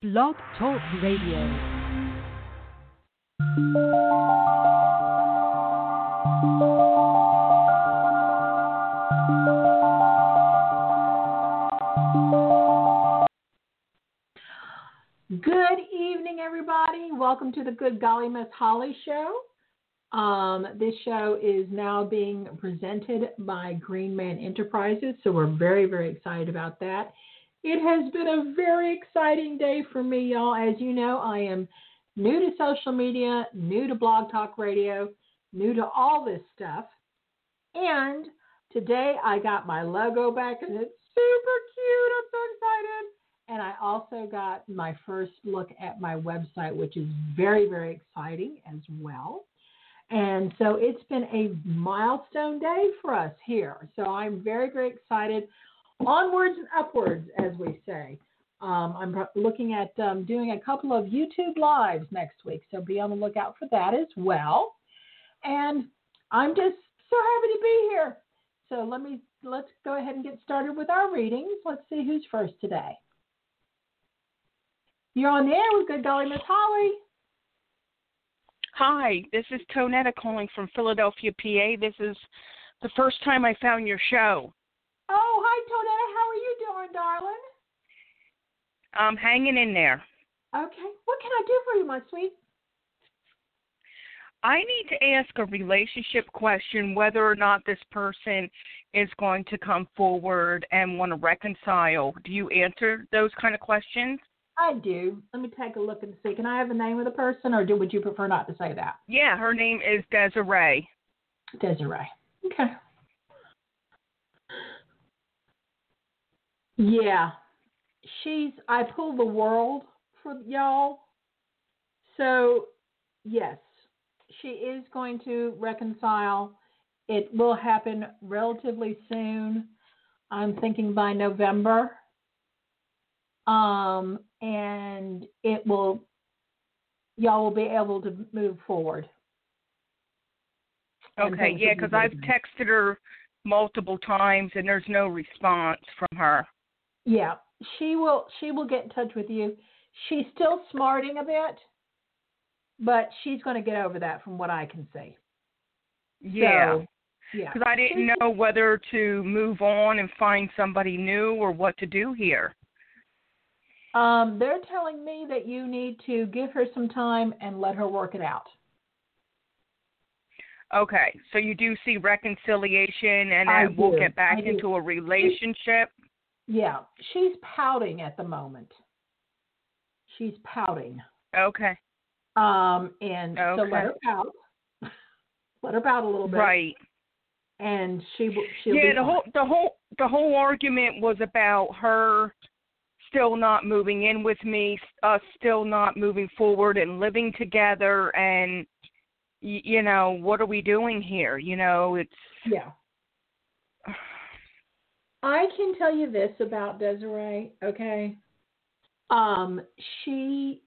Blog Talk Radio. Good evening, everybody. Welcome to the Good Golly Miss Holly Show. Um, this show is now being presented by Green Man Enterprises, so we're very, very excited about that. It has been a very exciting day for me, y'all. As you know, I am new to social media, new to Blog Talk Radio, new to all this stuff. And today I got my logo back, and it's super cute. I'm so excited. And I also got my first look at my website, which is very, very exciting as well. And so it's been a milestone day for us here. So I'm very, very excited. Onwards and upwards, as we say. Um, I'm looking at um, doing a couple of YouTube lives next week, so be on the lookout for that as well. And I'm just so happy to be here. So let me let's go ahead and get started with our readings. Let's see who's first today. You're on the air with Good Golly Miss Holly. Hi, this is Tonetta calling from Philadelphia, PA. This is the first time I found your show. Oh, hi, Tonetta. How are you doing, darling? I'm hanging in there. Okay. What can I do for you, my sweet? I need to ask a relationship question whether or not this person is going to come forward and want to reconcile. Do you answer those kind of questions? I do. Let me take a look and see. Can I have the name of the person, or do, would you prefer not to say that? Yeah, her name is Desiree. Desiree. Okay. Yeah. She's I pulled the world for y'all. So, yes. She is going to reconcile. It will happen relatively soon. I'm thinking by November. Um and it will y'all will be able to move forward. Okay, yeah, because I've texted her multiple times and there's no response from her. Yeah, she will. She will get in touch with you. She's still smarting a bit, but she's going to get over that, from what I can see. Yeah. So, yeah. Because I didn't know whether to move on and find somebody new or what to do here. Um, they're telling me that you need to give her some time and let her work it out. Okay, so you do see reconciliation and I that we'll get back into a relationship. Yeah, she's pouting at the moment. She's pouting. Okay. Um, and so let her pout. let her pout a little bit. Right. And she. She'll yeah, the whole the whole the whole argument was about her still not moving in with me, us still not moving forward and living together and y- you know, what are we doing here? You know, it's Yeah. I can tell you this about Desiree, okay? Um, she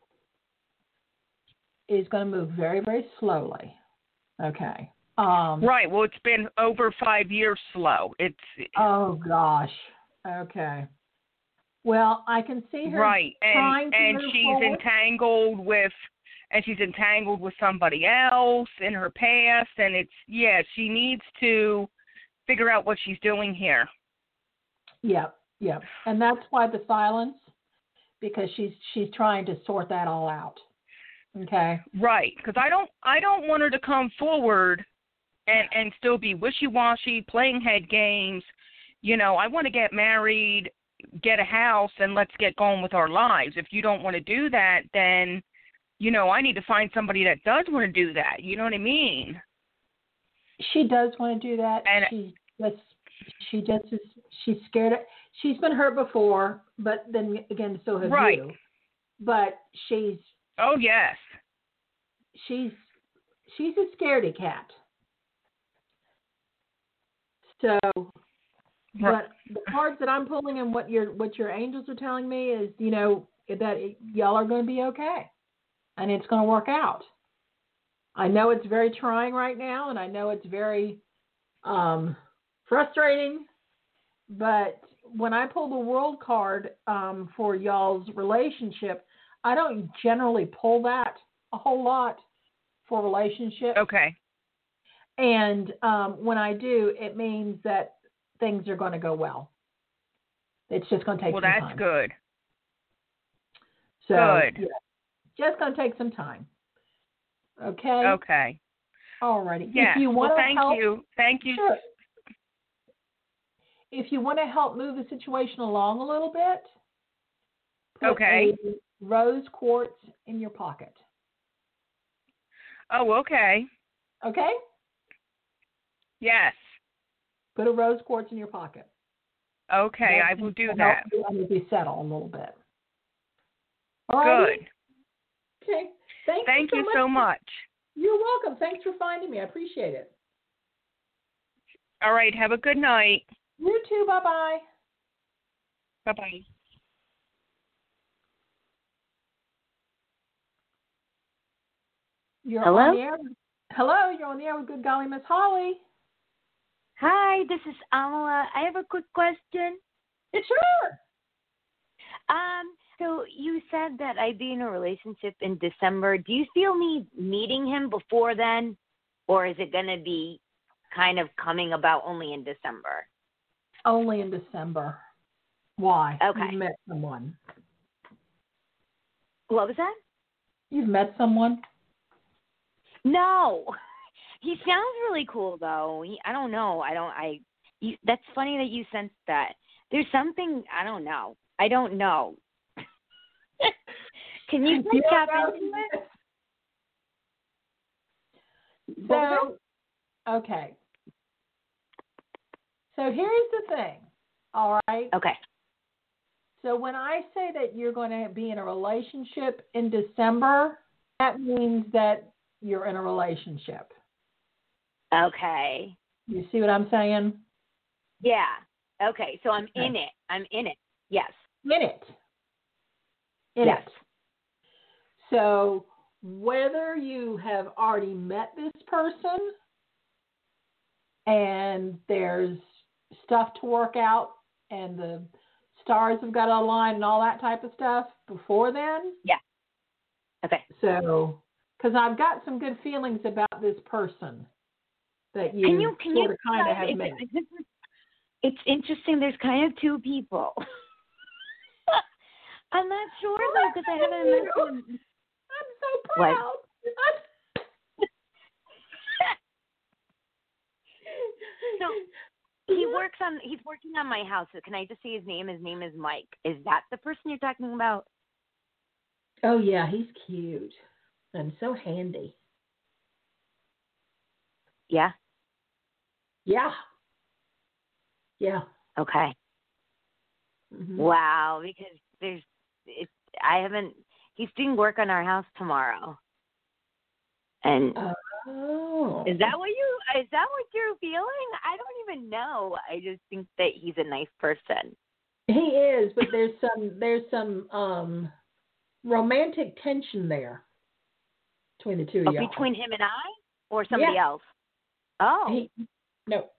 is going to move very, very slowly. Okay. Um, right. Well, it's been over 5 years slow. It's Oh gosh. Okay. Well, I can see her right. trying And to and move she's forward. entangled with and she's entangled with somebody else in her past and it's yeah, she needs to figure out what she's doing here. Yep, yep. And that's why the silence, because she's she's trying to sort that all out. Okay. Right, because I don't I don't want her to come forward and and still be wishy washy, playing head games. You know, I want to get married, get a house, and let's get going with our lives. If you don't want to do that, then you know I need to find somebody that does want to do that. You know what I mean? She does want to do that. And- she just she just is she's scared. Of, she's been hurt before, but then again, so have Right. you. But she's Oh yes. she's she's a scaredy cat. So, Right. but the cards that I'm pulling and what your what your angels are telling me is, you know, that it, y'all are going to be okay, and it's going to work out. I know it's very trying right now, and I know it's very um, frustrating. But when I pull the world card um, for y'all's relationship, I don't generally pull that a whole lot for relationships. Okay. And um, when I do, it means that things are going to go well. It's just going to take Well, some that's time. good. So, good. yeah, just going to take some time. Okay. Okay. Alrighty. Yeah. If you want well, thank help, you. Thank you. Sure. If you want to help move the situation along a little bit, put Okay. a rose quartz in your pocket. Oh, okay. Okay? Yes. Put a rose quartz in your pocket. Okay, That I will do that. you Maybe settle a little bit. Alrighty? Good. Okay. Thank, Thank you you so so much. much. You're welcome. Thanks for finding me. I appreciate it. All right. Have a good night. You too. Bye bye. Bye bye. You're Hello? on the air. Hello, you're on the air with Good Golly Miss Holly. Hi, this is Amala. I have a quick question. It's sure. Um, so you said that I'd be in a relationship in December. Do you feel me meeting him before then, or is it going to be kind of coming about only in December? Only in December. Why? Okay. You've met someone. What was that? You've met someone. No. He sounds really cool though. He, I don't know. I don't. I. You, that's funny that you sensed that. There's something I don't know. I don't know. Can you You tap into it? So, okay. So here's the thing. All right. Okay. So when I say that you're going to be in a relationship in December, that means that you're in a relationship. Okay. You see what I'm saying? Yeah. Okay. So I'm Okay. in it. I'm in it. Yes. In it. In Yes. it. So whether you have already met this person and there's stuff to work out and the stars have got to align and all that type of stuff before then. Yeah. Okay. So, because I've got some good feelings about this person that you, Can you can you sort of kind of have met. it's, it's, it's interesting. There's kind of two people. I'm not sure though because I haven't met them. I'm so What? proud. So he works on he's working on my house. Can I just say his name? His name is Mike. Is that the person you're talking about? Oh yeah, he's cute and so handy. Yeah. Yeah. Yeah. Okay. Mhm. Wow. Because there's it. I haven't. He's doing work on our house tomorrow. And Oh. Is that what you? Is that what you're feeling? I don't even know. I just think that he's a nice person. He is, but there's some there's some um romantic tension there between the two Oh, of y'all. between him and I, or somebody Yeah. else. Oh, He, no.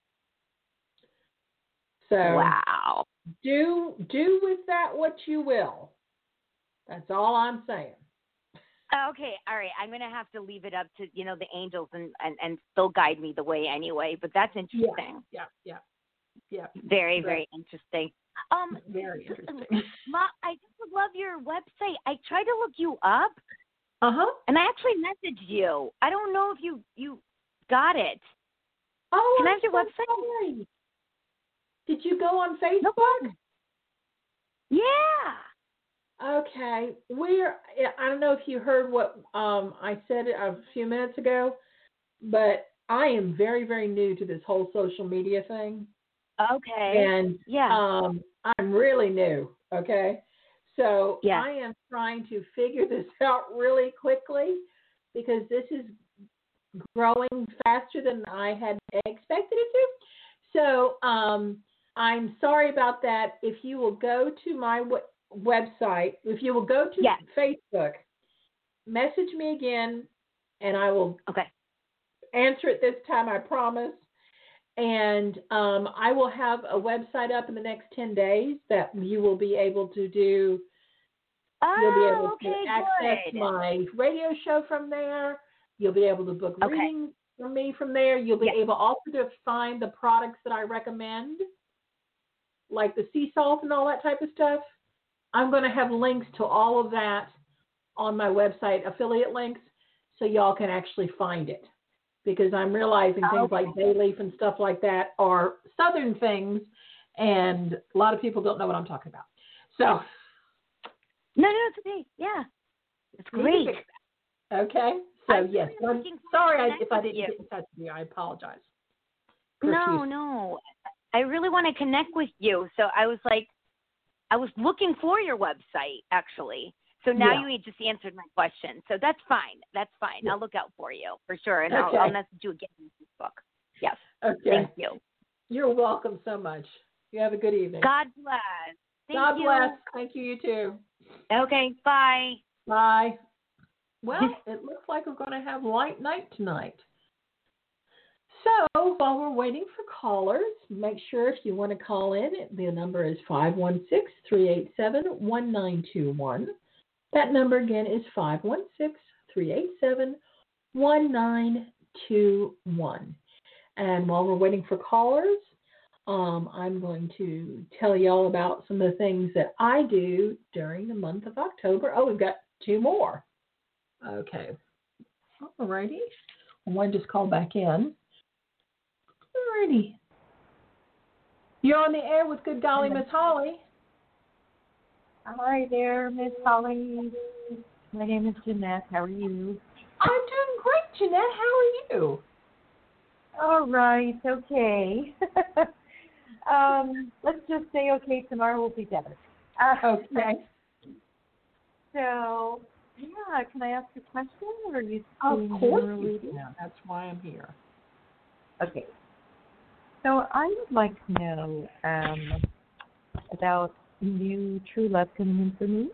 So wow. do do with that what you will. That's all I'm saying. Okay, all right. I'm gonna have to leave it up to you know the angels and and and still guide me the way anyway. But that's interesting. Yeah, yeah, yeah. Very Right. very interesting. Um, Very interesting. Ma, I just love your website. I tried to look you up, Uh huh. and I actually messaged you. I don't know if you you got it. Oh, Can I I'm have your so website? sorry. Did you go on Facebook? No. Yeah. Okay, we're. I don't know if you heard what um, I said a few minutes ago, but I am very, very new to this whole social media thing, Okay. and yeah. um, I'm really new. Okay, so Yeah. I am trying to figure this out really quickly because this is growing faster than I had expected it to. So um, I'm sorry about that. If you will go to my w- website, if you will go to Yes. Facebook, message me again, and I will okay. answer it this time, I promise. And um, I will have a website up in the next 10 days that you will be able to do Oh, You'll be able okay, to access good. my radio show from there. You'll be able to book Okay. readings from me from there. You'll be Yeah. able also to find the products that I recommend, like the sea salt and all that type of stuff. I'm going to have links to all of that on my website, affiliate links, so y'all can actually find it. Because I'm realizing things Okay. like bay leaf and stuff like that are southern things, and a lot of people don't know what I'm talking about. So No, no, it's okay. Yeah, it's great. Okay. So I'm yes, really I'm sorry I, if I didn't you. get in touch with you. I apologize. No, Profusely. no. I really want to connect with you. So I was like, I was looking for your website actually. So now Yeah. you just answered my question. So that's fine. That's fine. Yeah. I'll look out for you for sure, and Okay. I'll, I'll message you again on Facebook. Yes. Okay. Thank you. You're welcome so much. You have a good evening. God bless. Thank God you. bless. Thank you. You too. Okay. Bye. Bye. Well, it looks like we're going to have light night tonight. So while we're waiting for callers, make sure if you want to call in, the number is 516 387 1921. That number again is 516 387 1921. And while we're waiting for callers, um, I'm going to tell you all about some of the things that I do during the month of October. Oh, we've got two more. Okay. All righty. One just called back in. All righty. You're on the air with Good Golly Miss Holly. Hi there, Miss Holly. My name is Jeanette. How are you? I'm doing great, Jeanette. How are you? All right, okay. um, let's just say okay. Tomorrow will be better. Uh, Okay. So, yeah, can I ask a question, or are you? Of course you. That's why I'm here. Okay. So I would like to know um, about new true love coming in for me.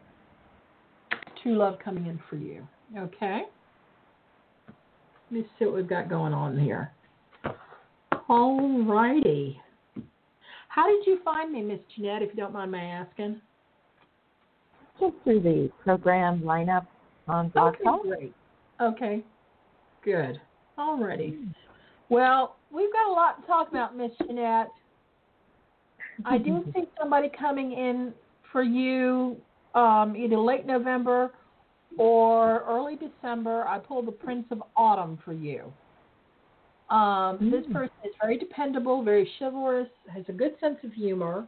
True love coming in for you. Okay. Let me see what we've got going on here. All righty. How did you find me, Miss Jeanette, if you don't mind my asking? Just through the program lineup on Blog Okay, great. Okay, good. Alrighty. Well, we've got a lot to talk about, Miss Jeanette. I do see somebody coming in for you um, either late November or early December. I pulled the Prince of Autumn for you. Um, This Mm. person is very dependable, very chivalrous, has a good sense of humor,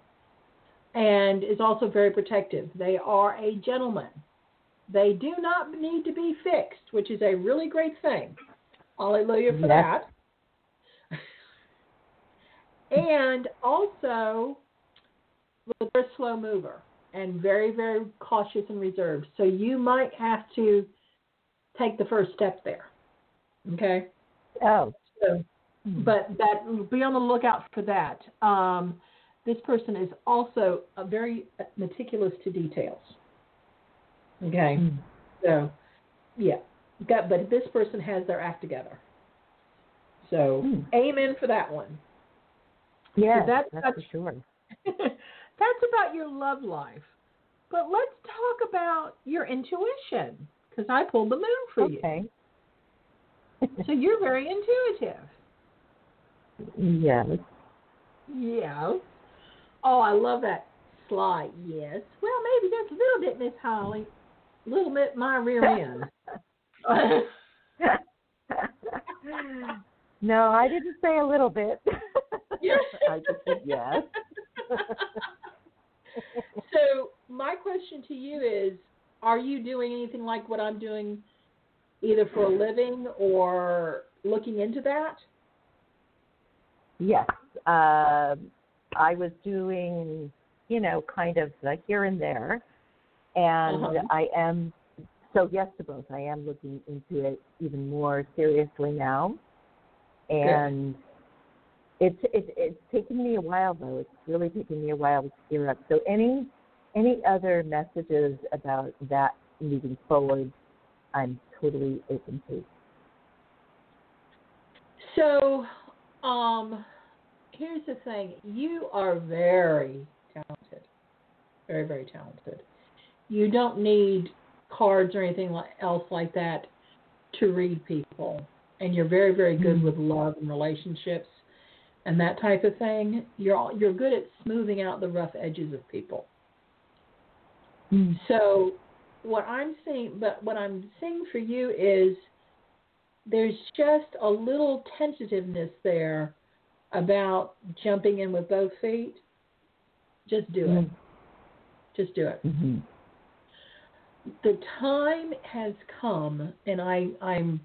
and is also very protective. They are a gentleman. They do not need to be fixed, which is a really great thing. Hallelujah for Yes. that. And also, they're a slow mover and very, very cautious and reserved. So you might have to take the first step there. Okay? Oh, So, but that be on the lookout for that. Um, this person is also uh, very meticulous to details. Okay, Hmm. so yeah, got, but this person has their act together. So Hmm. amen for that one. Yeah, that- that's, that's- for sure. That's about your love life. But let's talk about your intuition because I pulled the moon for you. Okay. you. So you're very intuitive. yes. Yeah. Oh, I love that slide. Yes. Well, maybe just a little bit, Miss Holly. A little bit my rear end. no, I didn't say a little bit. Yes. I just said yes. so my question to you is: Are you doing anything like what I'm doing, either for a living or looking into that? yes. Um I was doing, you know, kind of uh, here and there. And Uh-huh. I am, so yes to both. I am looking into it even more seriously now. And it's it's it's taken me a while though. It's really taken me a while to gear up. So any any other messages about that moving forward, I'm totally open to. So, um, here's the thing: you are very talented, very, very talented, you don't need cards or anything like, else like that to read people. And you're very, very good Mhm. with love and relationships and that type of thing. You're all, you're good at smoothing out the rough edges of people. Mm. So what I'm seeing, but what I'm seeing for you is there's just a little tentativeness there about jumping in with both feet. Just do it. Mm. Just do it. Mm-hmm. The time has come, and I, I'm.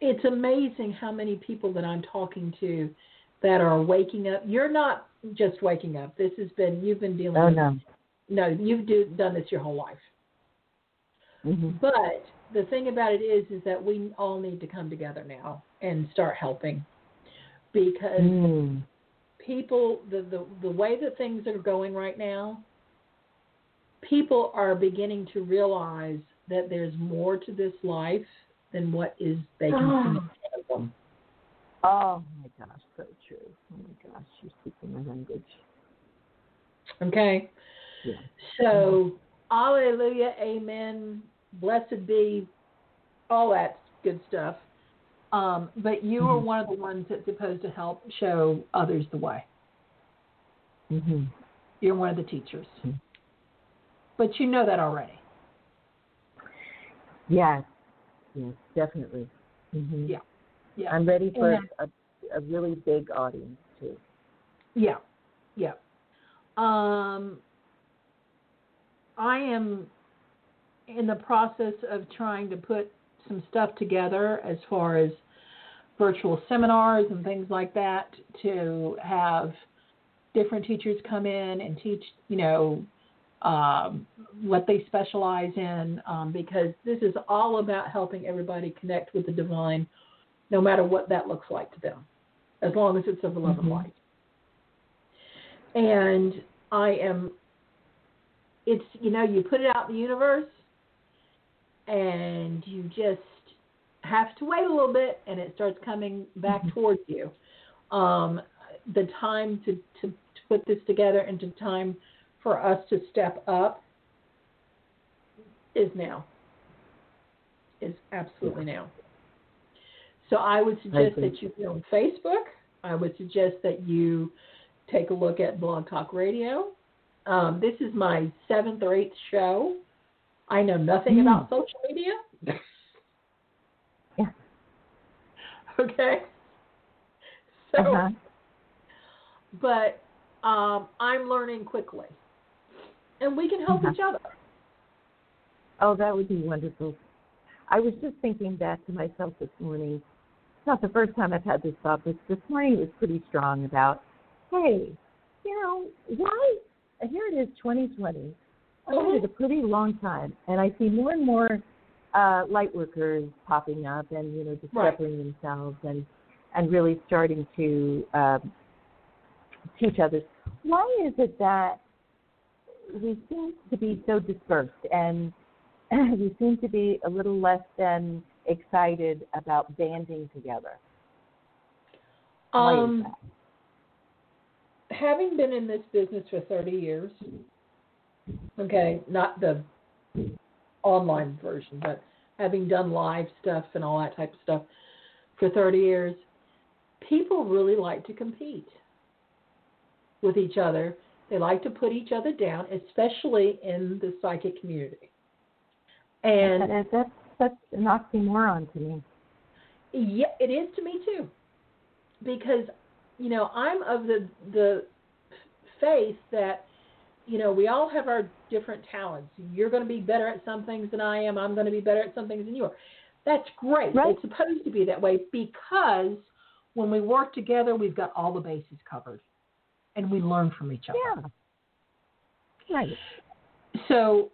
It's amazing how many people that I'm talking to that are waking up. You're not just waking up. This has been you've been dealing. Oh with no. no, you've do, done this your whole life. Mm-hmm. But the thing about it is, is that we all need to come together now and start helping, because Mm. people, the, the the way that things are going right now, people are beginning to realize that there's more to this life than what is they can see in front of them. Oh my gosh, so true. Oh my gosh, you're speaking my language. Okay, Yeah. so Alleluia, Amen, blessed be, all that good stuff. Um, but you are Mhm. one of the ones that's supposed to help show others the way. Mm-hmm. You're one of the teachers. Mhm. But you know that already. Yes. Yes, definitely. Mm-hmm. Yeah. Yeah. I'm ready for And- a, a really big audience too. Yeah. Yeah. Um, I am in the process of trying to put some stuff together as far as virtual seminars and things like that to have different teachers come in and teach, you know, um, what they specialize in um, because this is all about helping everybody connect with the divine, no matter what that looks like to them, as long as it's of the love and Mhm. light. And I am, it's, you know, you put it out in the universe and you just have to wait a little bit and it starts coming back Mhm. towards you. Um, the time to, to, to put this together and the time for us to step up is now. Is absolutely now. So I would suggest agree. that you go on Facebook. I would suggest that you take a look at Blog Talk Radio. Um, this is my seventh or eighth show. I know nothing Mm. about social media. Yeah. Okay. So, Uh-huh. but um, I'm learning quickly, and we can help Uh-huh. each other. Oh, that would be wonderful. I was just thinking back to myself this morning. It's not the first time I've had this thought, but this morning it was pretty strong about, hey, you know, why? Here it is, 2020. I've Mhm. waited a pretty long time, and I see more and more uh, light workers popping up and you know discovering themselves and and really starting to um, teach others. Why is it that we seem to be so dispersed and we seem to be a little less than excited about banding together? Um, having been in this business for 30 years, okay, not the online version, but having done live stuff and all that type of stuff for 30 years, people really like to compete with each other. They like to put each other down, especially in the psychic community. And that, that's such an oxymoron to me. Yeah, it is to me too, because you know I'm of the the faith that you know we all have our different talents. You're going to be better at some things than I am. I'm going to be better at some things than you are. That's great. Right. It's supposed to be that way because when we work together, we've got all the bases covered, and we learn from each other. Yeah. Right. So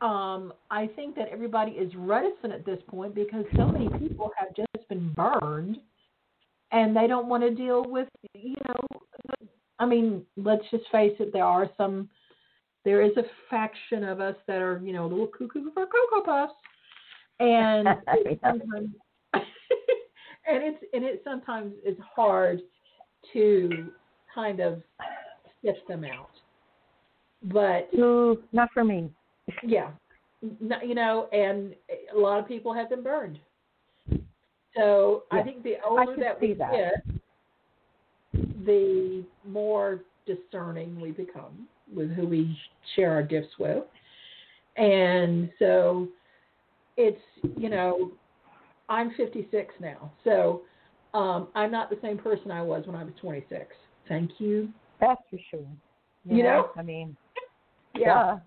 um, I think that everybody is reticent at this point because so many people have just been burned and they don't want to deal with, you know, I mean, let's just face it, there are some, there is a faction of us that are, you know, a little cuckoo for Cocoa Puffs. And it sometimes, and it's, and it sometimes is hard to kind of sift them out. But Ooh, not for me. Yeah, you know, and a lot of people have been burned. So I think the older that we that. get, the more discerning we become with who we share our gifts with. And so it's, you know, I'm 56 now. So um, I'm not the same person I was when I was 26. Thank you. That's for sure. You know? I mean, Yeah.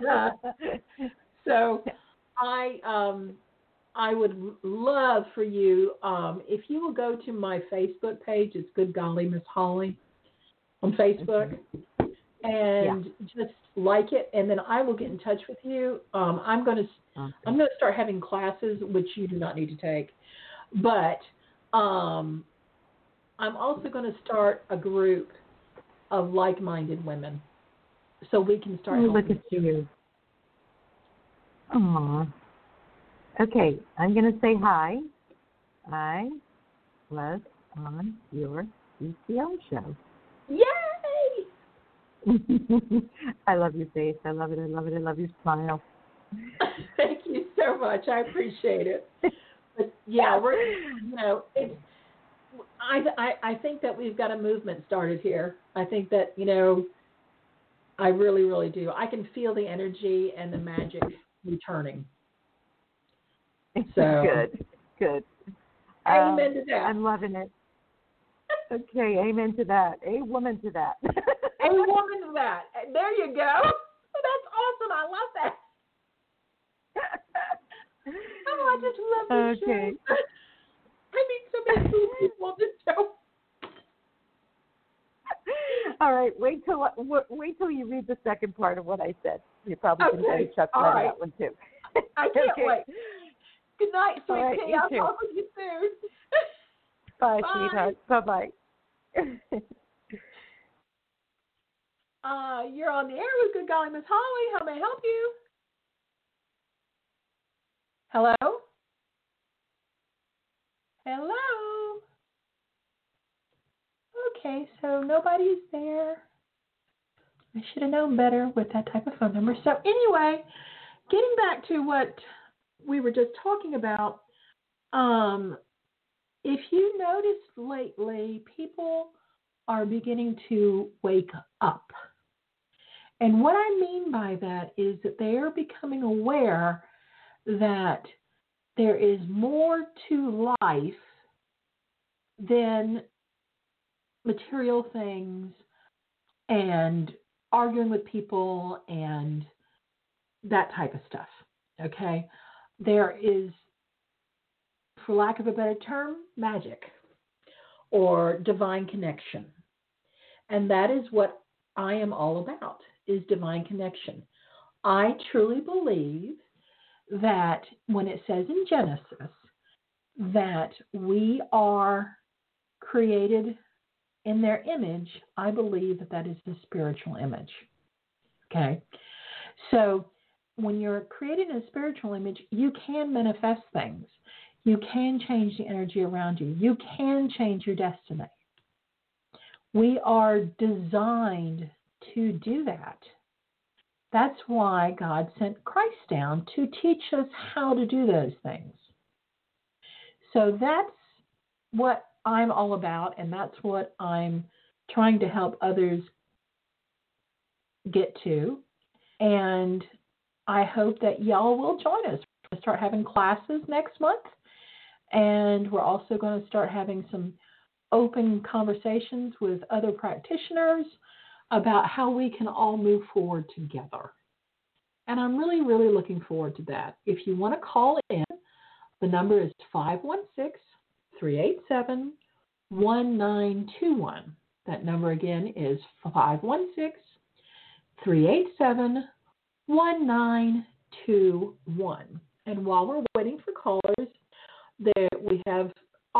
duh. So I um I would love for you um if you will go to my Facebook page, it's Good Golly Miss Holly on Facebook and just like it and then I will get in touch with you. Um I'm going to I'm going to start having classes which you do not need to take. But um I'm also going to start a group of like-minded women so we can start Oh, look at you. Aw. Okay, I'm going to say hi. I was on your CCL show. Yay! I love your face. I love it. I love it. I love your smile. Thank you so much. I appreciate it. But yeah, we're you know it's. I, I I think that we've got a movement started here. I think that you know. I really, really do. I can feel the energy and the magic returning. So- good, good. Amen Um, to that. I'm loving it. Okay, amen to that. A woman to that. A woman to that. There you go. That's awesome. I love that. Oh, I just love this Okay. show. I meet so many cool people on this show. All right, wait till wait till you read the second part of what I said. You're probably going to Okay, get a chuckle out right. that one too. I can't Okay. wait. Good night, sweet All right, pea. I'll too. talk with you soon. Bye, Bye. sweetheart. Bye bye. Uh, you're on the air with Good Golly Miss Holly. How may I help you? Hello? Hello? Okay, so nobody's there. I should have known better with that type of phone number. So, anyway, getting back to what we were just talking about, um, if you noticed lately, people are beginning to wake up. And what I mean by that is that they are becoming aware that there is more to life than material things and arguing with people and that type of stuff. Okay? There is, for lack of a better term, magic or divine connection. And that is what I am all about is divine connection. I truly believe that when it says in Genesis that we are created in their image, I believe that that is the spiritual image. Okay? So when you're created in a spiritual image, you can manifest things. You can change the energy around you. You can change your destiny. We are designed to do that. That's why God sent Christ down to teach us how to do those things. So that's what I'm all about, and that's what I'm trying to help others get to. And I hope that y'all will join us. We're going to start having classes next month, and we're also going to start having some open conversations with other practitioners about how we can all move forward together. And I'm really, really looking forward to that. If you want to call in, the number is 516 387 1921. That number again is 516 387 1921. And while we're waiting for callers, there we have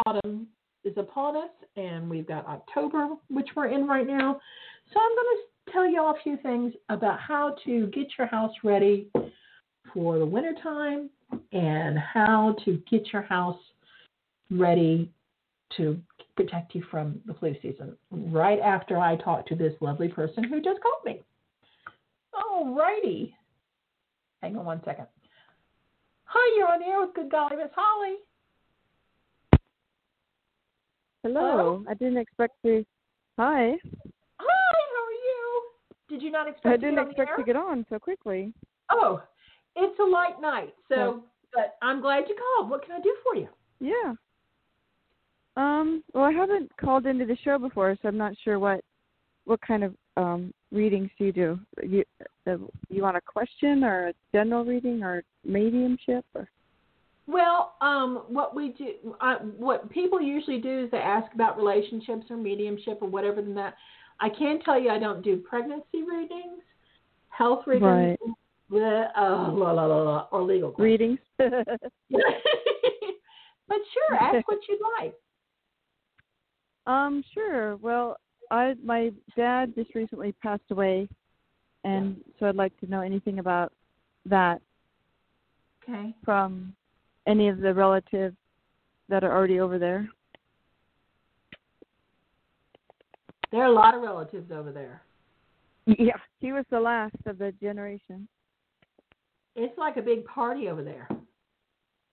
autumn is upon us, and we've got October, which we're in right now. So I'm going to tell you all a few things about how to get your house ready for the wintertime and how to get your house ready to protect you from the flu season. Right after I talk to this lovely person who just called me. All righty. Hang on one second. Hi, you're on air with Good Golly Miss Holly. Hello. Hello? I didn't expect to. Hi. Hi, how are you? Did you not expect I to didn't get on expect to get on so quickly. Oh, it's a light night, so but I'm glad you called. What can I do for you? Yeah. Um. Well, I haven't called into the show before, so I'm not sure what what kind of um readings do you do. You uh, you want a question or a general reading or mediumship or Well, um, what we do, uh, what people usually do is they ask about relationships or mediumship or whatever than that. I can tell you I don't do pregnancy readings, health readings, Right. uh, la, la, la, la, or legal questions. readings? but sure, ask what you'd like. um. Sure. Well, I my dad just recently passed away, and so I'd like to know anything about that Okay. from any of the relatives that are already over there. There are a lot of relatives over there. Yeah, he was the last of the generation. It's like a big party over there.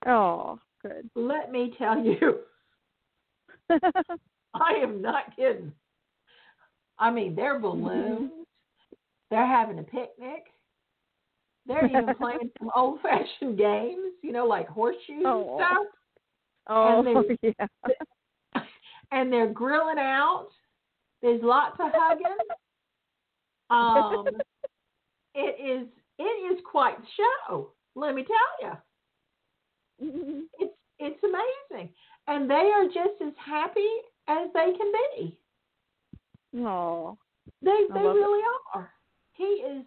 Oh, good. Let me tell you, I am not kidding. I mean, they're balloons. Mm-hmm. They're having a picnic. They're even playing some old fashioned games, you know, like horseshoes Oh. and stuff. oh, And yeah. And they're grilling out. There's lots of hugging. Um, it is it is quite the show. Let me tell you, it's it's amazing, and they are just as happy as they can be. Oh, They they love it. really are. He is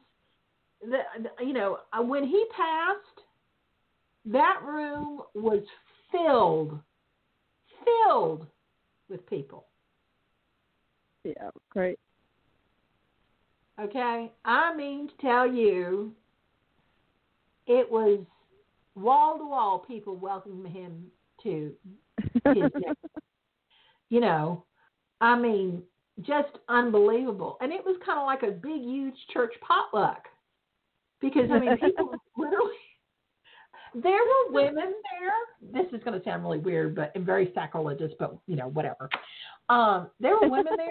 the, the you know uh, when he passed, that room was filled filled with people. yeah, great. Okay, I mean to tell you, it was wall to wall people welcoming him to his you know, I mean, just unbelievable. And it was kind of like a big, huge church potluck because I mean, people literally. There were women there. This is going to sound really weird, but and very sacrilegious, but you know, whatever. Um, there were women there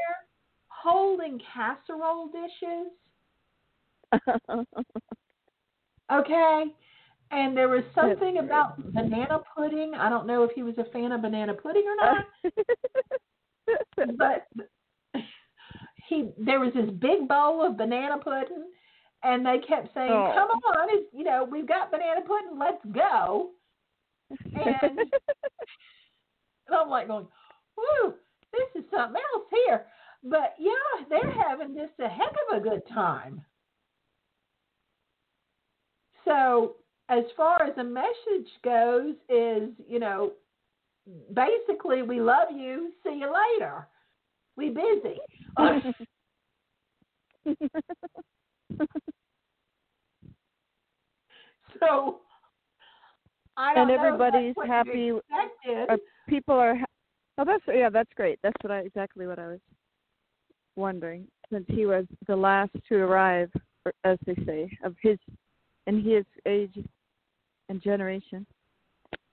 holding casserole dishes. Okay. And there was something about banana pudding. I don't know if he was a fan of banana pudding or not, but he there was this big bowl of banana pudding and they kept saying, Oh. Come on, it's you know, we've got banana pudding, let's go And- and I'm like going, Woo, this is something else here. But yeah, they're having just a heck of a good time. So as far as a message goes, is you know, basically we love you. See you later. We busy. so I don't And know if that's everybody's happy-. Uh, People are. ha- Oh, that's yeah, that's great. That's what I exactly what I was wondering. Since he was the last to arrive, as they say, of his in his age and generation,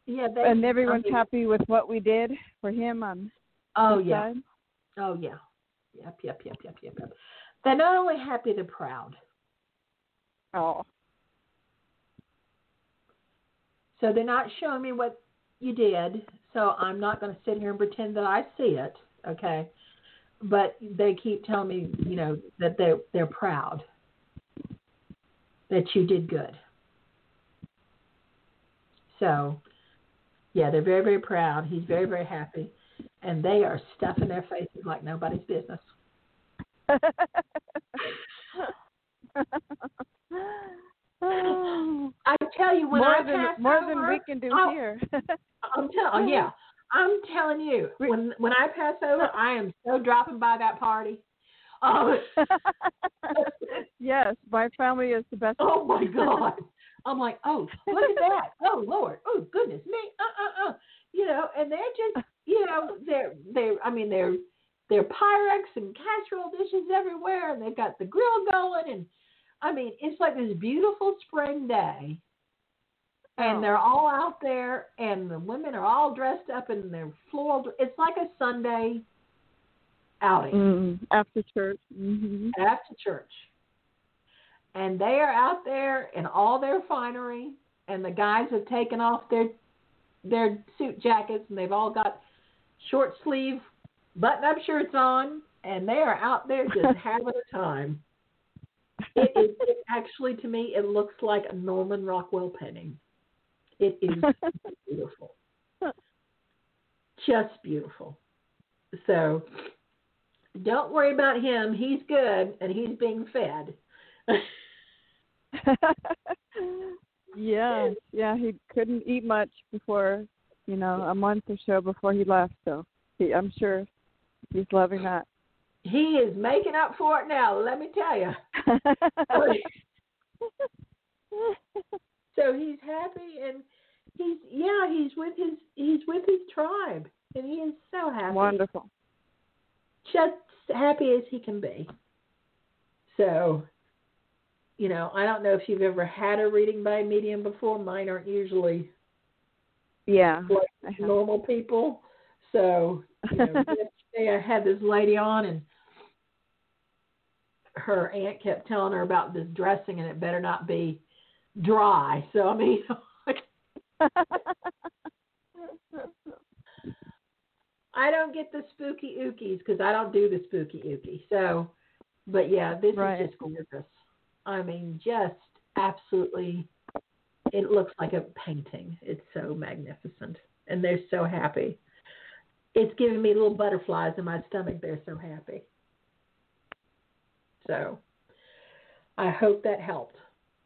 yeah, they, and everyone's I mean, happy with what we did for him on Oh yeah. side. Oh yeah. Yep, yep, yep, yep, yep, yep. They're not only happy, they're proud. Oh, So they're not showing me what you did. So I'm not going to sit here and pretend that I see it. Okay. But they keep telling me, you know, that they're they're proud that you did good. So, yeah, they're very very proud. He's very very happy, and they are stuffing their faces like nobody's business. Oh. I tell you, when more I than pass more over, than we can do oh, here. I'm telling, yeah, I'm telling you, when when I pass over, I am so dropping by that party. Um, yes, my family is the best. oh my God, I'm like, oh, look at that, oh Lord, oh goodness me, uh uh uh, you know, and they're just, you know, they're they're, I mean, they're they're Pyrex and casserole dishes everywhere, and they've got the grill going, and I mean, it's like this beautiful spring day, and Oh. they're all out there, and the women are all dressed up in their floral. It's like a Sunday outing mm, after church. hmm after church, and they are out there in all their finery, and the guys have taken off their their suit jackets, and they've all got short sleeve button up shirts on, and they are out there just having a time. It is it actually to me it looks like a Norman Rockwell painting. It is beautiful. Just beautiful. So don't worry about him. He's good and he's being fed. yeah, yeah. He couldn't eat much before, you know, a month or so before he left. So he, I'm sure he's loving that. He is making up for it now, let me tell you. so he's happy and he's yeah, he's with his he's with his tribe and he is so happy. Wonderful. just happy as he can be. So, you know, I don't know if you've ever had a reading by a medium before. Mine aren't usually Yeah. like normal people. So, you know, yesterday I had this lady on and her aunt kept telling her about this dressing and it better not be dry. So, I mean, I don't get the spooky ookies because I don't do the spooky ookie. So, but yeah, this Right. is just gorgeous. I mean, just absolutely. It looks like a painting. It's so magnificent, and they're so happy. It's giving me little butterflies in my stomach. They're so happy. So, I hope that helped.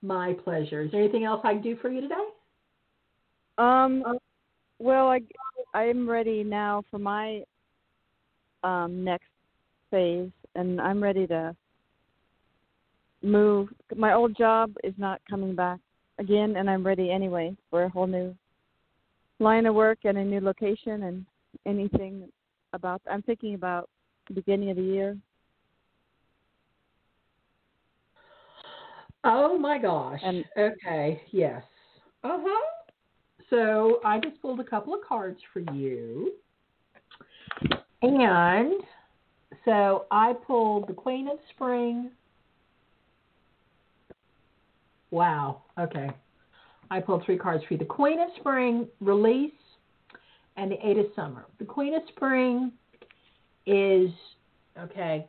My pleasure. Is there anything else I can do for you today? Um, well, I I'm ready now for my um next phase, and I'm ready to move. My old job is not coming back again, and I'm ready anyway for a whole new line of work and a new location and anything about. I'm thinking about beginning of the year. Oh my gosh. And- okay, yes. Uh huh. So I just pulled a couple of cards for you. And so I pulled the Queen of Spring. Wow. Okay. I pulled three cards for you. The Queen of Spring, release, and the Eight of Summer. The Queen of Spring is, okay,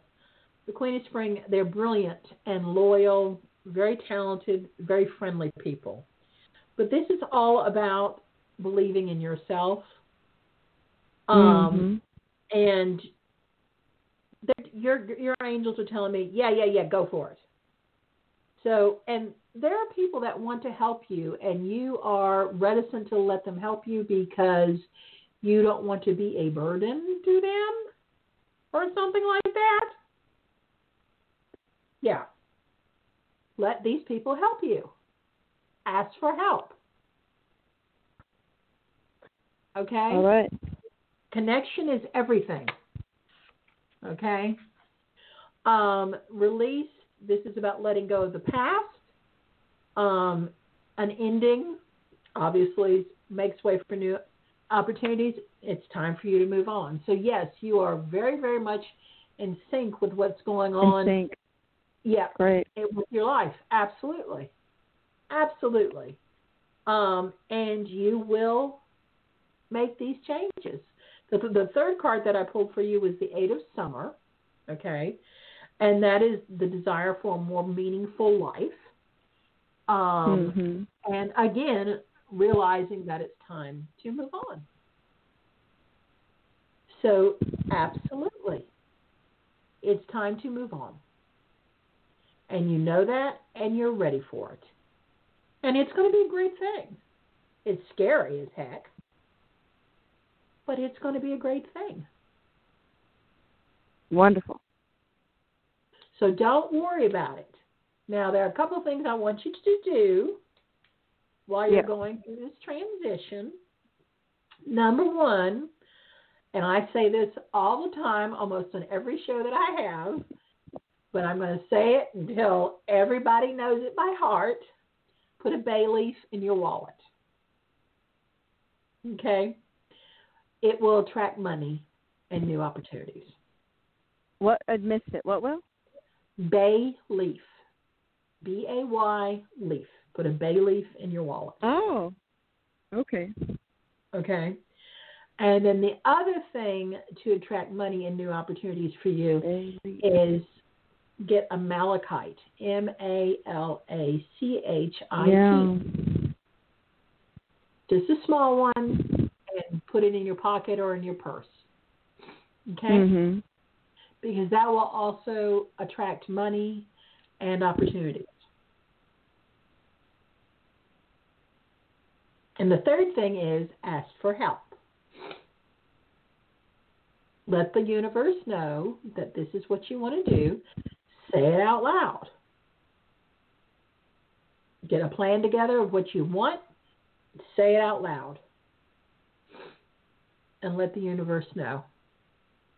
the Queen of Spring, they're brilliant and loyal, very talented, very friendly people. But this is all about believing in yourself. Um, and that your your angels are telling me, yeah, yeah, yeah, go for it. So, and there are people that want to help you, and you are reticent to let them help you because you don't want to be a burden to them, or something like that. Yeah. Let these people help you. Ask for help. Okay? All right. connection is everything. Okay? Um, release, this is about letting go of the past. Um, an ending, obviously, makes way for new opportunities. It's time for you to move on. So, yes, you are very, very much in sync with what's going on. Yeah, Great. it, with your life. Absolutely. Absolutely. Um, and you will make these changes. The, the third card that I pulled for you was the Eight of Summer, okay? And that is the desire for a more meaningful life. Um, hmm And again, realizing that it's time to move on. So, absolutely, it's time to move on. And you know that, and you're ready for it. And it's going to be a great thing. It's scary as heck, but it's going to be a great thing. Wonderful. So don't worry about it. Now, there are a couple of things I want you to do while you're Yeah. going through this transition. Number one, and I say this all the time, almost on every show that I have, but I'm going to say it until everybody knows it by heart. Put a bay leaf in your wallet. Okay? It will attract money and new opportunities. What I missed it. What will? Bay leaf. B A Y leaf. Put a bay leaf in your wallet. Oh. Okay. Okay. And then the other thing to attract money and new opportunities for you is get a malachite. M A L A C H I T. Just a small one and put it in your pocket or in your purse. Okay? Mhm. Because that will also attract money and opportunities. And the third thing is ask for help. Let the universe know that this is what you want to do. Say it out loud. Get a plan together of what you want. Say it out loud. And let the universe know.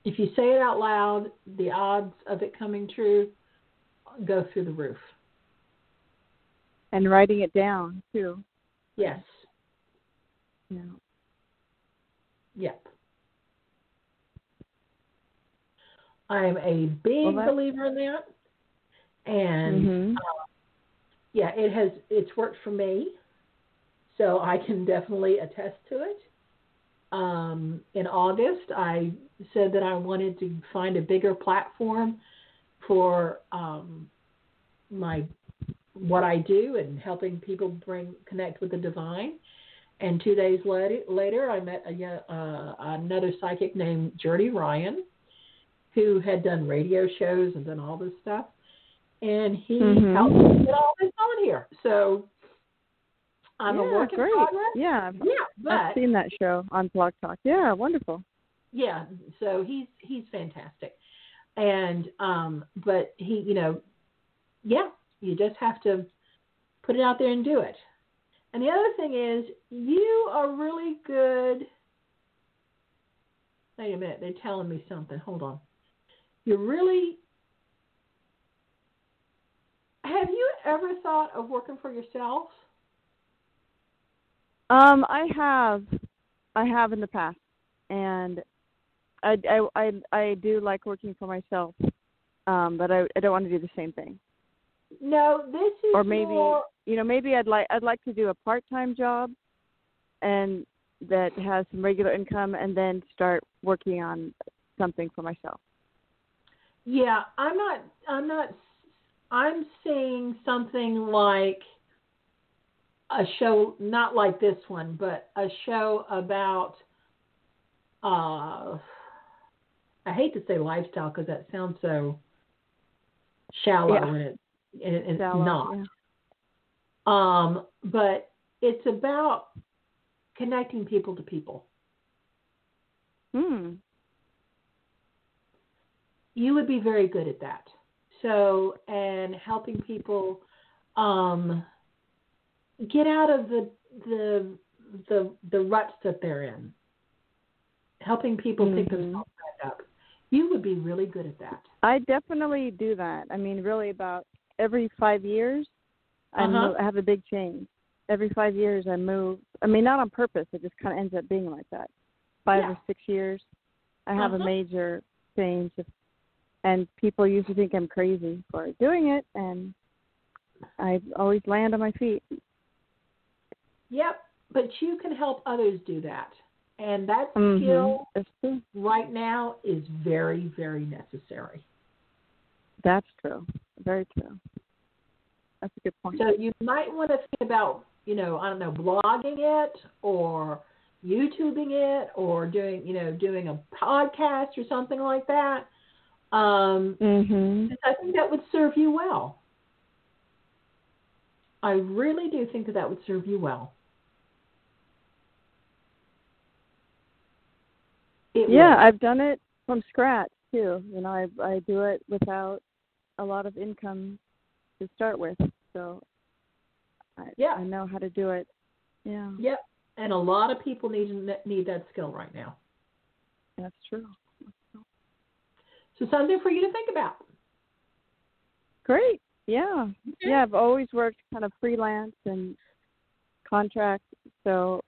If you say it out loud, the odds of it coming true go through the roof. And writing it down too. Yes. Yeah. Yep. I'm a big Well, believer in that. And Mhm. uh, yeah, it has it's worked for me. So I can definitely attest to it. Um, in August, I said that I wanted to find a bigger platform for um, my what I do and helping people bring connect with the divine. And two days later, later I met a, uh, another psychic named Jordy Ryan, who had done radio shows and done all this stuff. And he Mhm. helped me get all this on here. So I'm yeah, a work in great. progress. Yeah. I've- Yeah, I've seen that show on Blog Talk. Yeah, wonderful. yeah, so he's he's fantastic. And um but he, you know, yeah, you just have to put it out there and do it. And the other thing is you are really good Wait a minute, they're telling me something. Hold on. You're really Have you ever thought of working for yourself? Um, I have, I have in the past, and I, I, I, I do like working for myself, um, but I, I don't want to do the same thing. No, this is Or maybe, more you know, maybe I'd like, I'd like to do a part-time job, and that has some regular income, and then start working on something for myself. Yeah, I'm not. I'm not. I'm seeing something like a show, not like this one, but a show about. Uh, I hate to say lifestyle because that sounds so shallow, Yeah. and it and it's Shallow, not. yeah. Um, but it's about connecting people to people. Hmm. you would be very good at that. So, and helping people um, get out of the the the the ruts that they're in, helping people pick Mhm. themselves back up. You would be really good at that. I definitely do that. I mean, really, about every five years, I, Uh-huh. move, I have a big change. Every five years, I move. I mean, not on purpose. It just kind of ends up being like that. Five Yeah. or six years, I have Uh-huh. a major change, and people used to think I'm crazy for doing it, and I always land on my feet. Yep, but you can help others do that, and that Mhm. skill right now is very very necessary. That's true. Very true. That's a good point. So you might want to think about, you know, I don't know, blogging it or YouTubing it or doing, you know, doing a podcast or something like that. Um, mhm. I think that would serve you well. I really do think that that would serve you well. It Yeah, would. I've done it from scratch too. You know, I I do it without a lot of income to start with, so I Yeah. I know how to do it. Yeah, Yep. And a lot of people need need that skill right now. that's true. So something for you to think about. Great. Yeah. Okay. Yeah, I've always worked kind of freelance and contract, so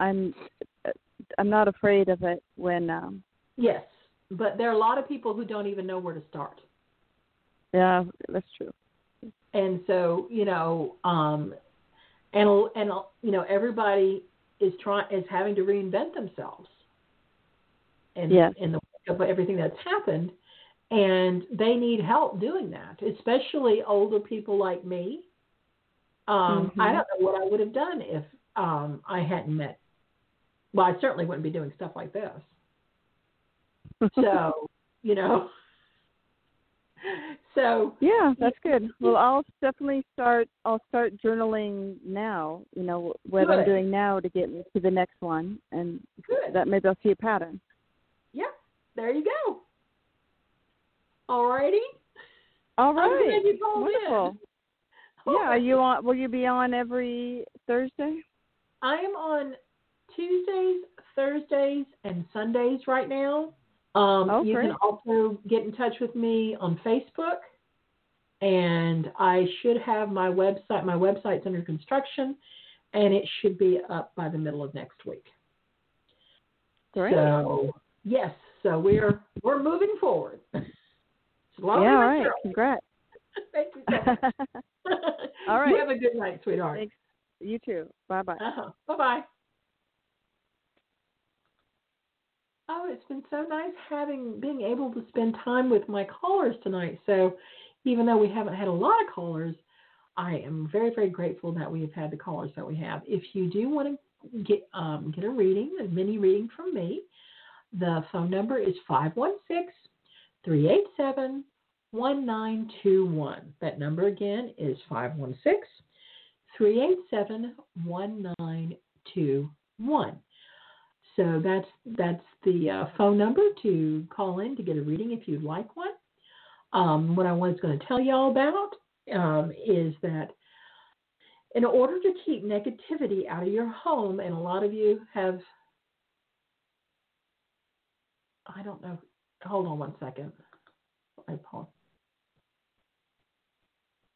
I'm I'm not afraid of it when um Yes, but there are a lot of people who don't even know where to start. yeah, that's true. and so you know um and and you know everybody is trying is having to reinvent themselves and Yes. in the wake of everything that's happened and they need help doing that especially older people like me um i Mhm. don't know what i would have done if um i hadn't met well i certainly wouldn't be doing stuff like this so you know so Yeah, that's good. Well, I'll definitely start. I'll start journaling now. You know what Good. I'm doing now to get me to the next one, and good that maybe I'll see a pattern. Yep, there you go. All righty. All I'm glad you called wonderful. in. Yeah, are you on? Will you be on every Thursday? I am on Tuesdays, Thursdays, and Sundays right now. Um, Oh, you great. can also get in touch with me on Facebook, and I should have my website. My website's under construction, and it should be up by the middle of next week. Great. So yes, so we're we're moving forward. Yeah, all right. Congrats. Thank you so much. All right. You have a good night, sweetheart. Thanks. you too. Bye bye. Uh-huh. Bye bye. Oh, it's been so nice having being able to spend time with my callers tonight. So, even though we haven't had a lot of callers, I am very, very grateful that we have had the callers that we have. If you do want to get um, get a reading, a mini reading from me, the phone number is 516 387 1921. That number again is 516 387 1921. So that's that's the uh, phone number to call in to get a reading if you'd like one. Um, what I was going to tell y'all about um, is that in order to keep negativity out of your home, and a lot of you have, I don't know. Hold on one second. I pause.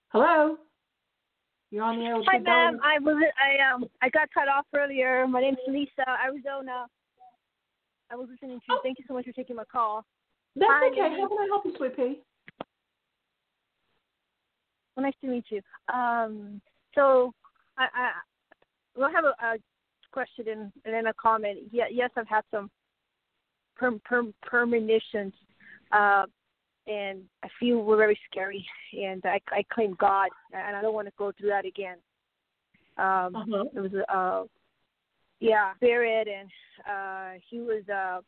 Hello. You're on the air with Hi, ma'am. I was I um I got cut off earlier. My name's Lisa, Arizona. I was listening to you. Thank you so much for taking my call. That's Hi, okay. How can I help you, sweet pea? Well, nice to meet you. Um, so I I well, I have a, a question and, and then a comment. Yeah, yes, I've had some perm, perm, premonitions, uh, and I feel were very scary. And I I claim God, and I don't want to go through that again. Um, Uh-huh. it was a uh yeah spirit and uh he was uh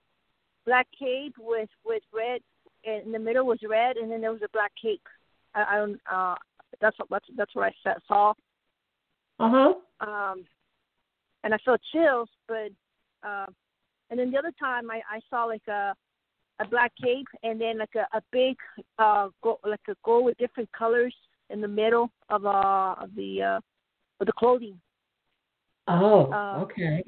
black cape with with red and in the middle was red and then there was a black cape i, I don't uh that's what that's that's what i saw Uh huh. um and i felt chills but uh and then the other time i i saw like a a black cape and then like a a big uh go like a gold with different colors in the middle of uh of the uh of the clothing Oh, Uh, okay.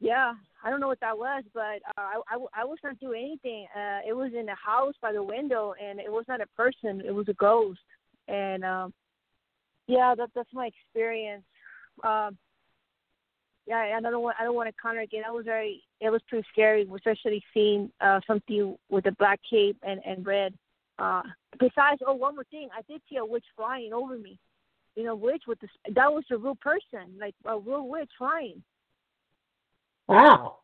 Yeah, I don't know what that was, but uh, I, I I was not doing anything. Uh, it was in the house by the window, and it was not a person; it was a ghost. And um, yeah, that that's my experience. Um, yeah, I don't want I don't want to counter again. That was very it was pretty scary, especially seeing uh, something with a black cape and and red. Uh, besides, oh, one more thing, I did see a witch flying over me. You know, witch with the that was a real person, like a real witch flying. Wow.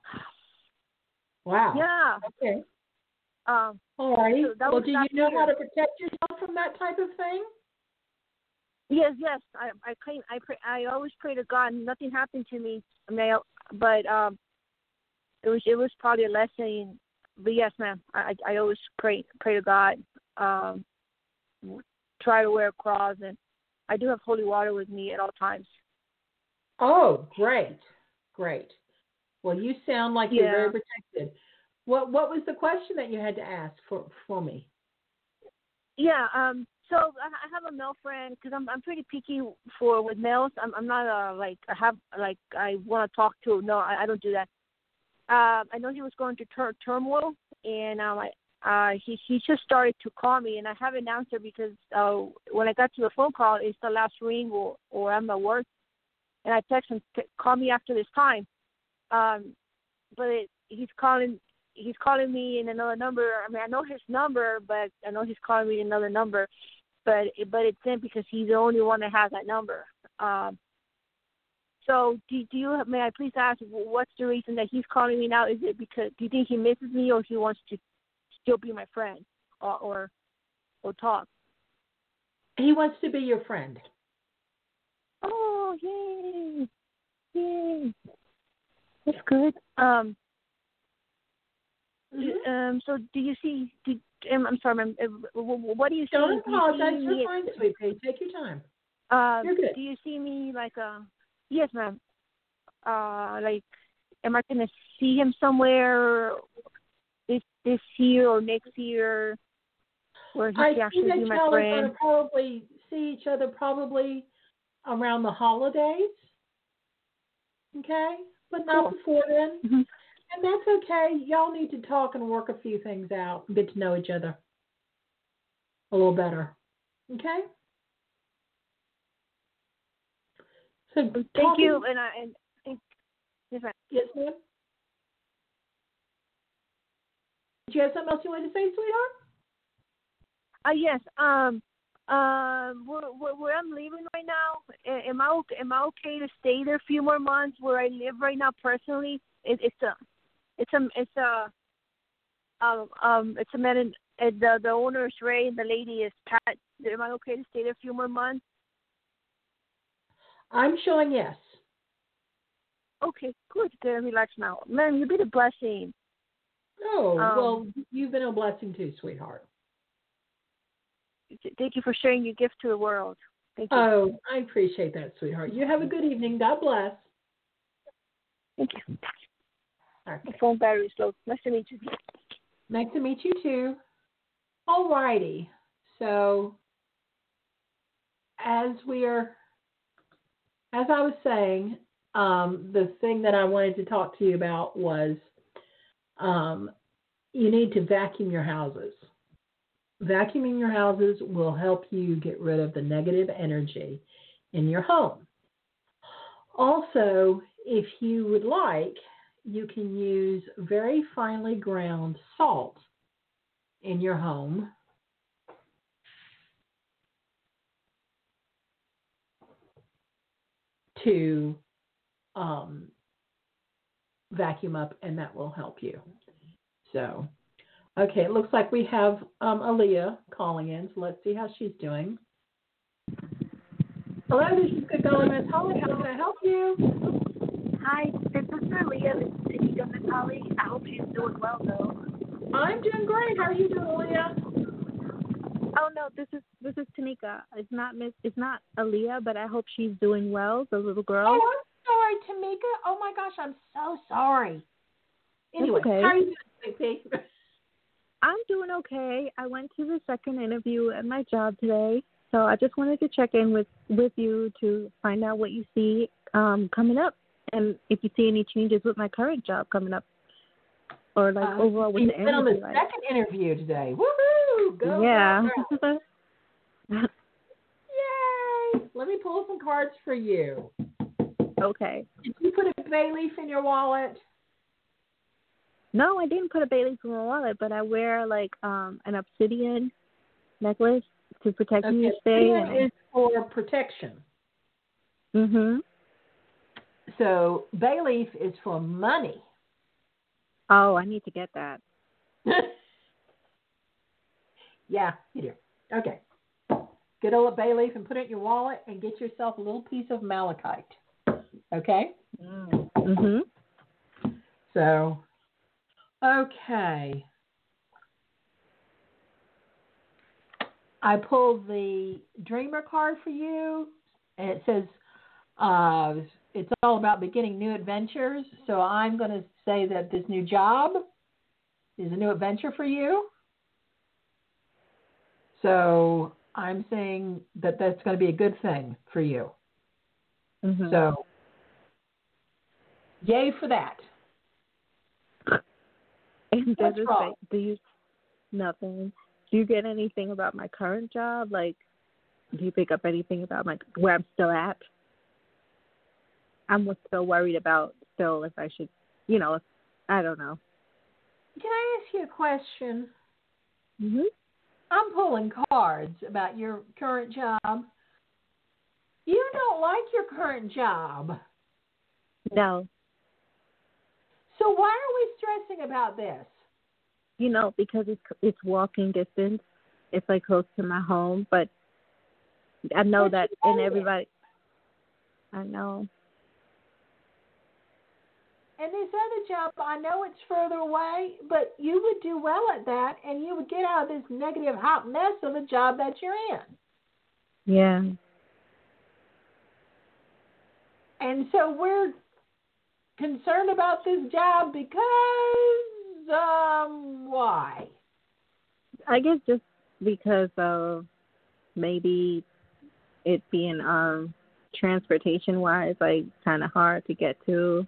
Wow. Yeah. Okay. Um, All righty. So well, do you know how to protect yourself from that type of thing? Yes, yes. I I claim I pray I always pray to God. Nothing happened to me. I mean, I, but um, it was it was probably a lesson. But yes, ma'am. I I always pray pray to God. Um, try to wear a cross, and I do have holy water with me at all times. Oh, great. Great. Well, you sound like you're very protected. What What was the question that you had to ask for for me? Yeah. Um. So I have a male friend because I'm I'm pretty picky for with males. I'm I'm not uh like I have like I want to talk to. No, I, I don't do that. Um. I know he was going through tur- turmoil, and um, I uh, he he just started to call me, and I haven't answered because uh, when I got to the phone call, it's the last ring, or or I'm at work, and I text him, t- call me after this time. Um, but it, he's calling he's calling me in another number. I mean, I know his number, but I know he's calling me another number. But but it's in because he's the only one that has that number. Um, so do do you may I please ask what's the reason that he's calling me now? Is it because do you think he misses me or he wants to still be my friend or or, or talk? He wants to be your friend. Oh yay, yay! That's good. Um. Mhm. Um. So do you see? Do, um, I'm sorry, ma'am. uh, What do you see? Don't Do you apologize. You're fine, sweet pea. Take your time. Um, You're good. Do you see me like uh yes, ma'am. Uh like am I gonna see him somewhere this this year or next year where he I actually that be my are friend? probably see each other probably around the holidays. Okay? But not Cool. before then. Mhm. And that's okay. Y'all need to talk and work a few things out and get to know each other a little better. Okay? So Thank talking- you and I and thank yes, ma'am. Yes, ma'am. Did you have something else you wanted to say, sweetheart? Uh yes, um um where, where, where I'm leaving right now, am I okay, am I okay to stay there a few more months where I live right now personally? It, it's a it's a it's a um um it's a man and uh, the the owner is Ray and the lady is Pat. Am I okay to stay there a few more months? I'm showing yes. Okay, good, good. Relax now, man. You've been a blessing. Oh, Um, well, you've been a blessing too, sweetheart. Thank you for sharing your gift to the world. Thank you. Oh, I appreciate that, sweetheart. You have a good evening. God bless. Thank you. Okay. My phone battery is low. Nice to meet you. Nice to meet you too. All righty. So, as we're, as I was saying, um, the thing that I wanted to talk to you about was um, you need to vacuum your houses. Vacuuming your houses will help you get rid of the negative energy in your home. Also, if you would like, you can use very finely ground salt in your home. To um, vacuum up, and that will help you. So, okay, it looks like we have um, Aaliyah calling in, so let's see how she's doing. Hello, this is Good Golly. How can I help you? Hi, this is Maria with City Miss Holly. I hope she's doing well though. I'm doing great. How are you doing, Leah? Oh no, this is this is Tanika. It's not Miss it's not Aaliyah, but I hope she's doing well, the little girl. Oh, I'm sorry, Tamika. Oh my gosh, I'm so sorry. Anyway, okay. how are you doing, Sweet I'm doing okay. I went to the second interview at my job today, so I just wanted to check in with with you to find out what you see um coming up and if you see any changes with my current job coming up. Or like Um, overall with the been on the second interview today. Woohoo! Go, yeah. go. Yay! Let me pull some cards for you. okay. Did you put a bay leaf in your wallet? No, I didn't put a bay leaf in my wallet, but I wear like um an obsidian necklace to protect me Okay, day. obsidian is for protection. Mhm. So bay leaf is for money. Oh, I need to get that. yeah, you do. Okay. Get a little bay leaf and put it in your wallet and get yourself a little piece of malachite. Okay? Mhm. So, okay. I pulled the Dreamer card for you, and it says uh, it's all about beginning new adventures. So I'm going to say that this new job is a new adventure for you. So I'm saying that that's going to be a good thing for you. Mhm. So, yay for that. and does what's it wrong? say do you nothing. Do you get anything about my current job? Like, do you pick up anything about my where I'm still at? I'm still worried about still if I should, you know, if, I don't know. Can I ask you a question? Mhm. I'm pulling cards about your current job. You don't like your current job. No, So why are we stressing about this? you know, because it's it's walking distance. It's like close to my home, but I know But that and hate it. everybody. I know. And this other job, I know it's further away, but you would do well at that and you would get out of this negative hot mess of the job that you're in. Yeah. And so we're concerned about this job because um why? I guess just because of maybe it being um transportation wise like kind of hard to get to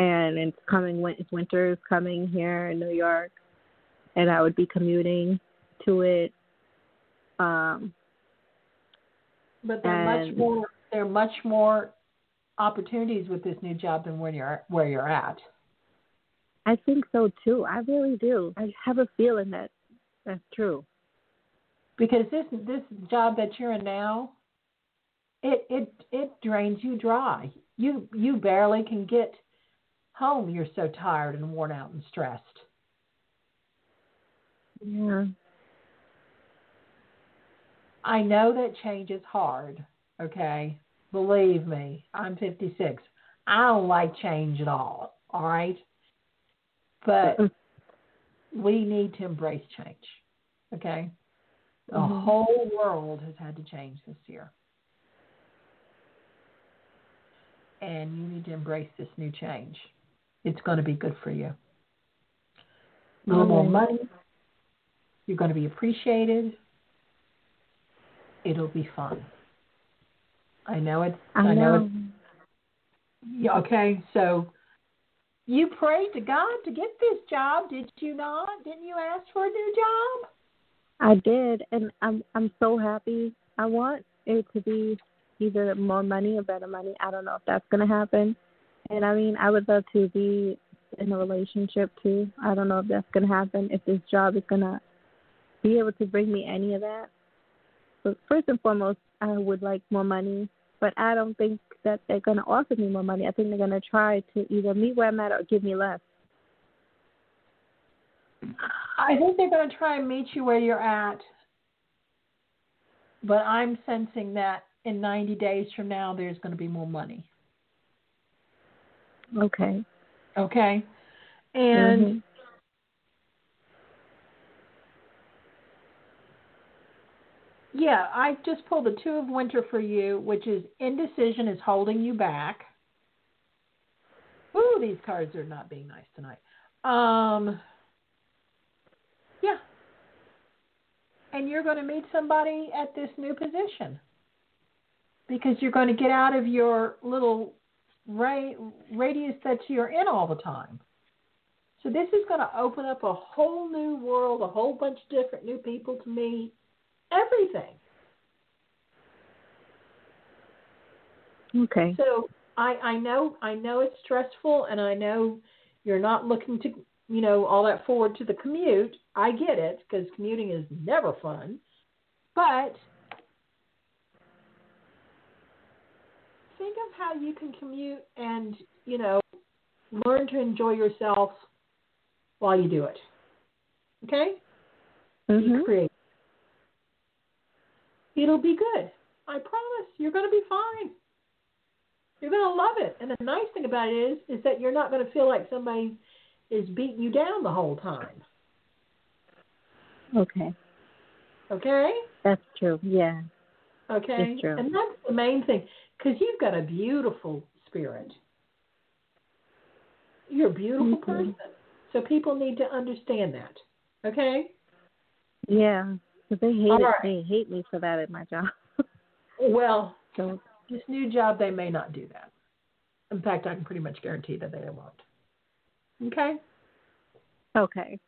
and it's coming winter is coming here in New York and I would be commuting to it um But there are much more there are much more opportunities with this new job than where you're where you're at. I think so too. I really do. I have a feeling that that's true. Because this this job that you're in now, it it it drains you dry. You you barely can get home. You're so tired and worn out and stressed. Yeah. I know that change is hard, okay? Believe me, I'm 56. I don't like change at all, all right? But we need to embrace change, okay? The Mhm. whole world has had to change this year. And you need to embrace this new change. It's going to be good for you. A little more money. You're going to be appreciated. It'll be fun. I know it's. I know know. it's. Yeah, okay, so you prayed to God to get this job, did you not? Didn't you ask for a new job? I did, and I'm I'm so happy. I want it to be either more money or better money. I don't know if that's gonna happen. And I mean, I would love to be in a relationship too. I don't know if that's gonna happen. If this job is gonna be able to bring me any of that. But first and foremost, I would like more money. But I don't think that they're gonna offer me more money. I think they're gonna try to either meet where I'm at or give me less. I think they're going to try and meet you where you're at. But I'm sensing that in 90 days from now, there's going to be more money. Okay. Okay? And Mhm. yeah, I just pulled the Two of Winter for you, which is indecision is holding you back. Ooh, these cards are not being nice tonight. Um, yeah. And you're going to meet somebody at this new position because you're going to get out of your little ra- radius that you're in all the time. So this is going to open up a whole new world, a whole bunch of different new people to meet, everything. Okay. So I I know I know it's stressful, and I know you're not looking to you know all that forward to the commute. I get it because commuting is never fun, but think of how you can commute and you know learn to enjoy yourself while you do it. Okay, be Mhm. creative. It'll be good. I promise. You're going to be fine. You're going to love it. And the nice thing about it is, is that you're not going to feel like somebody is beating you down the whole time. Okay. Okay? That's true. Yeah. Okay? True. And that's the main thing because you've got a beautiful spirit. You're a beautiful Mhm. person. So people need to understand that. Okay? Yeah. They hate right. They hate me for that at my job. Well, so this new job, they may not do that. In fact, I can pretty much guarantee that they won't. Okay? okay.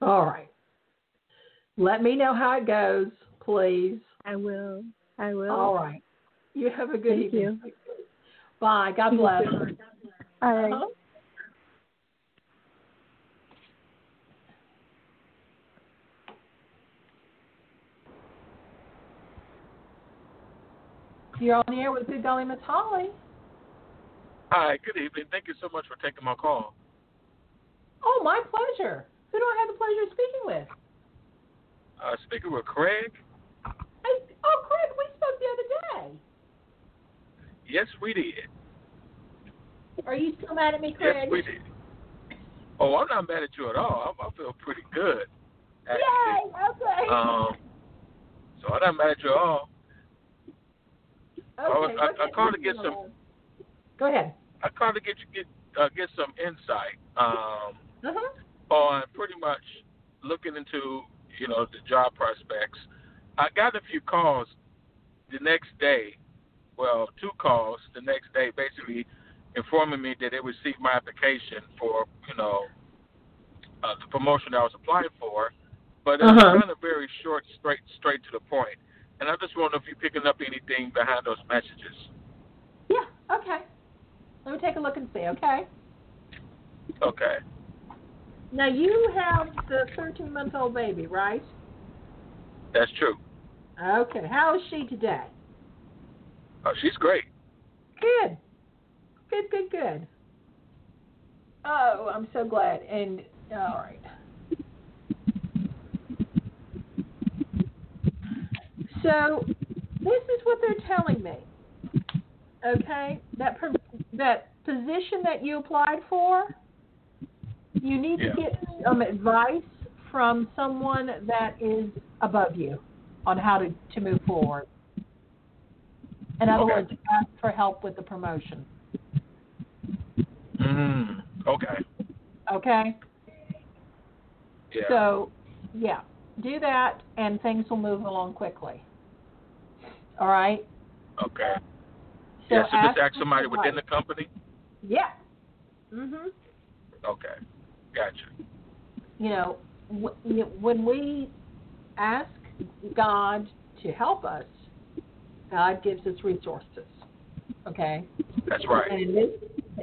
All right. Let me know how it goes, please. I will. I will. All right. You have a good Thank evening. Bye. God You bless. too. All right. Uh-huh. You're on the air with Good Golly Miss Holly. Hi, good evening. Thank you so much for taking my call. Oh, my pleasure. Who do I have the pleasure of speaking with? Uh, speaking with Craig. Hey, oh, Craig, we spoke the other day. Yes, we did. Are you still mad at me, Craig? Yes, we did. Oh, I'm not mad at you at all. I, I feel pretty good. Actually. Yay! Okay. Um, so I'm not mad at you at all. I, was, okay. I, I called to get do? some. Go ahead. I called to get you get uh, get some insight um, Uh-huh. on pretty much looking into you know the job prospects. I got a few calls the next day. Well, two calls the next day, basically informing me that they received my application for you know uh, the promotion that I was applying for, but it was Uh-huh. kind of very short, straight, straight to the point. And I just wonder if you're picking up anything behind those messages. Yeah. Okay. Let me take a look and see. Okay. Okay. Now you have the 13 month old baby, right? That's true. Okay. How is she today? Oh, she's great. Good. Good. Good. Good. Oh, I'm so glad. And all right. So this is what they're telling me. Okay, that pro- that position that you applied for, you need Yeah. to get some advice from someone that is above you on how to to move forward. In other Okay. words, ask for help with the promotion. Mm, okay. Okay. Yeah. So, yeah, do that, and things will move along quickly. All right. okay. So yeah, so just ask somebody within the company? Yeah. Mhm. Okay. Gotcha. You know, when we ask God to help us, God gives us resources. Okay. That's right. And in this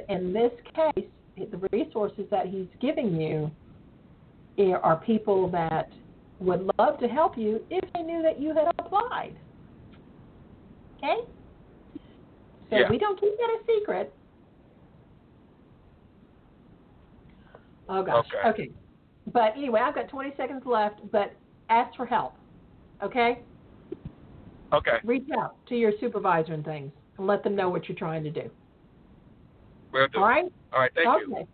in this case, the resources that He's giving you are- are people that would love to help you if they knew that you had applied. Okay? So Yeah. we don't keep that a secret. Oh gosh. Okay. But anyway, I've got 20 seconds left, but ask for help. Okay? Okay. Reach out to your supervisor and things and let them know what you're trying to do. Will do. All right? All right. Thank okay. you.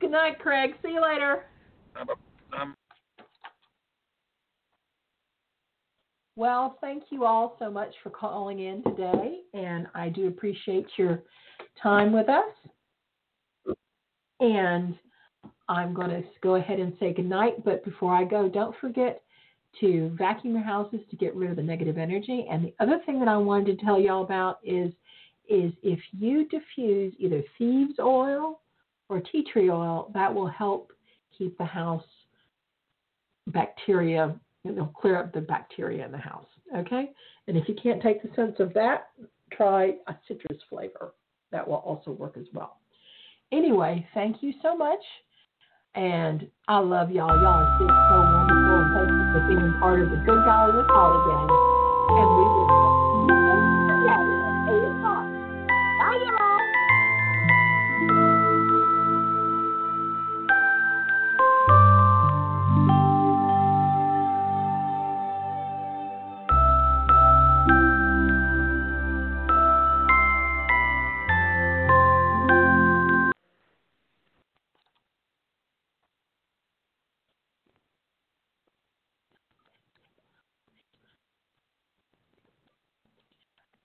Good night, Craig. See you later. I'm a, I'm, Well, thank you all so much for calling in today, and I do appreciate your time with us. And I'm going to go ahead and say goodnight, but before I go, don't forget to vacuum your houses to get rid of the negative energy. And the other thing that I wanted to tell y'all about is is if you diffuse either thieves oil or tea tree oil, that will help keep the house bacteria and it'll clear up the bacteria in the house. Okay? And if you can't take the sense of that, try a citrus flavor. That will also work as well. Anyway, thank you so much. And I love y'all. Y'all are so wonderful. For being part of the Good Gang. And we will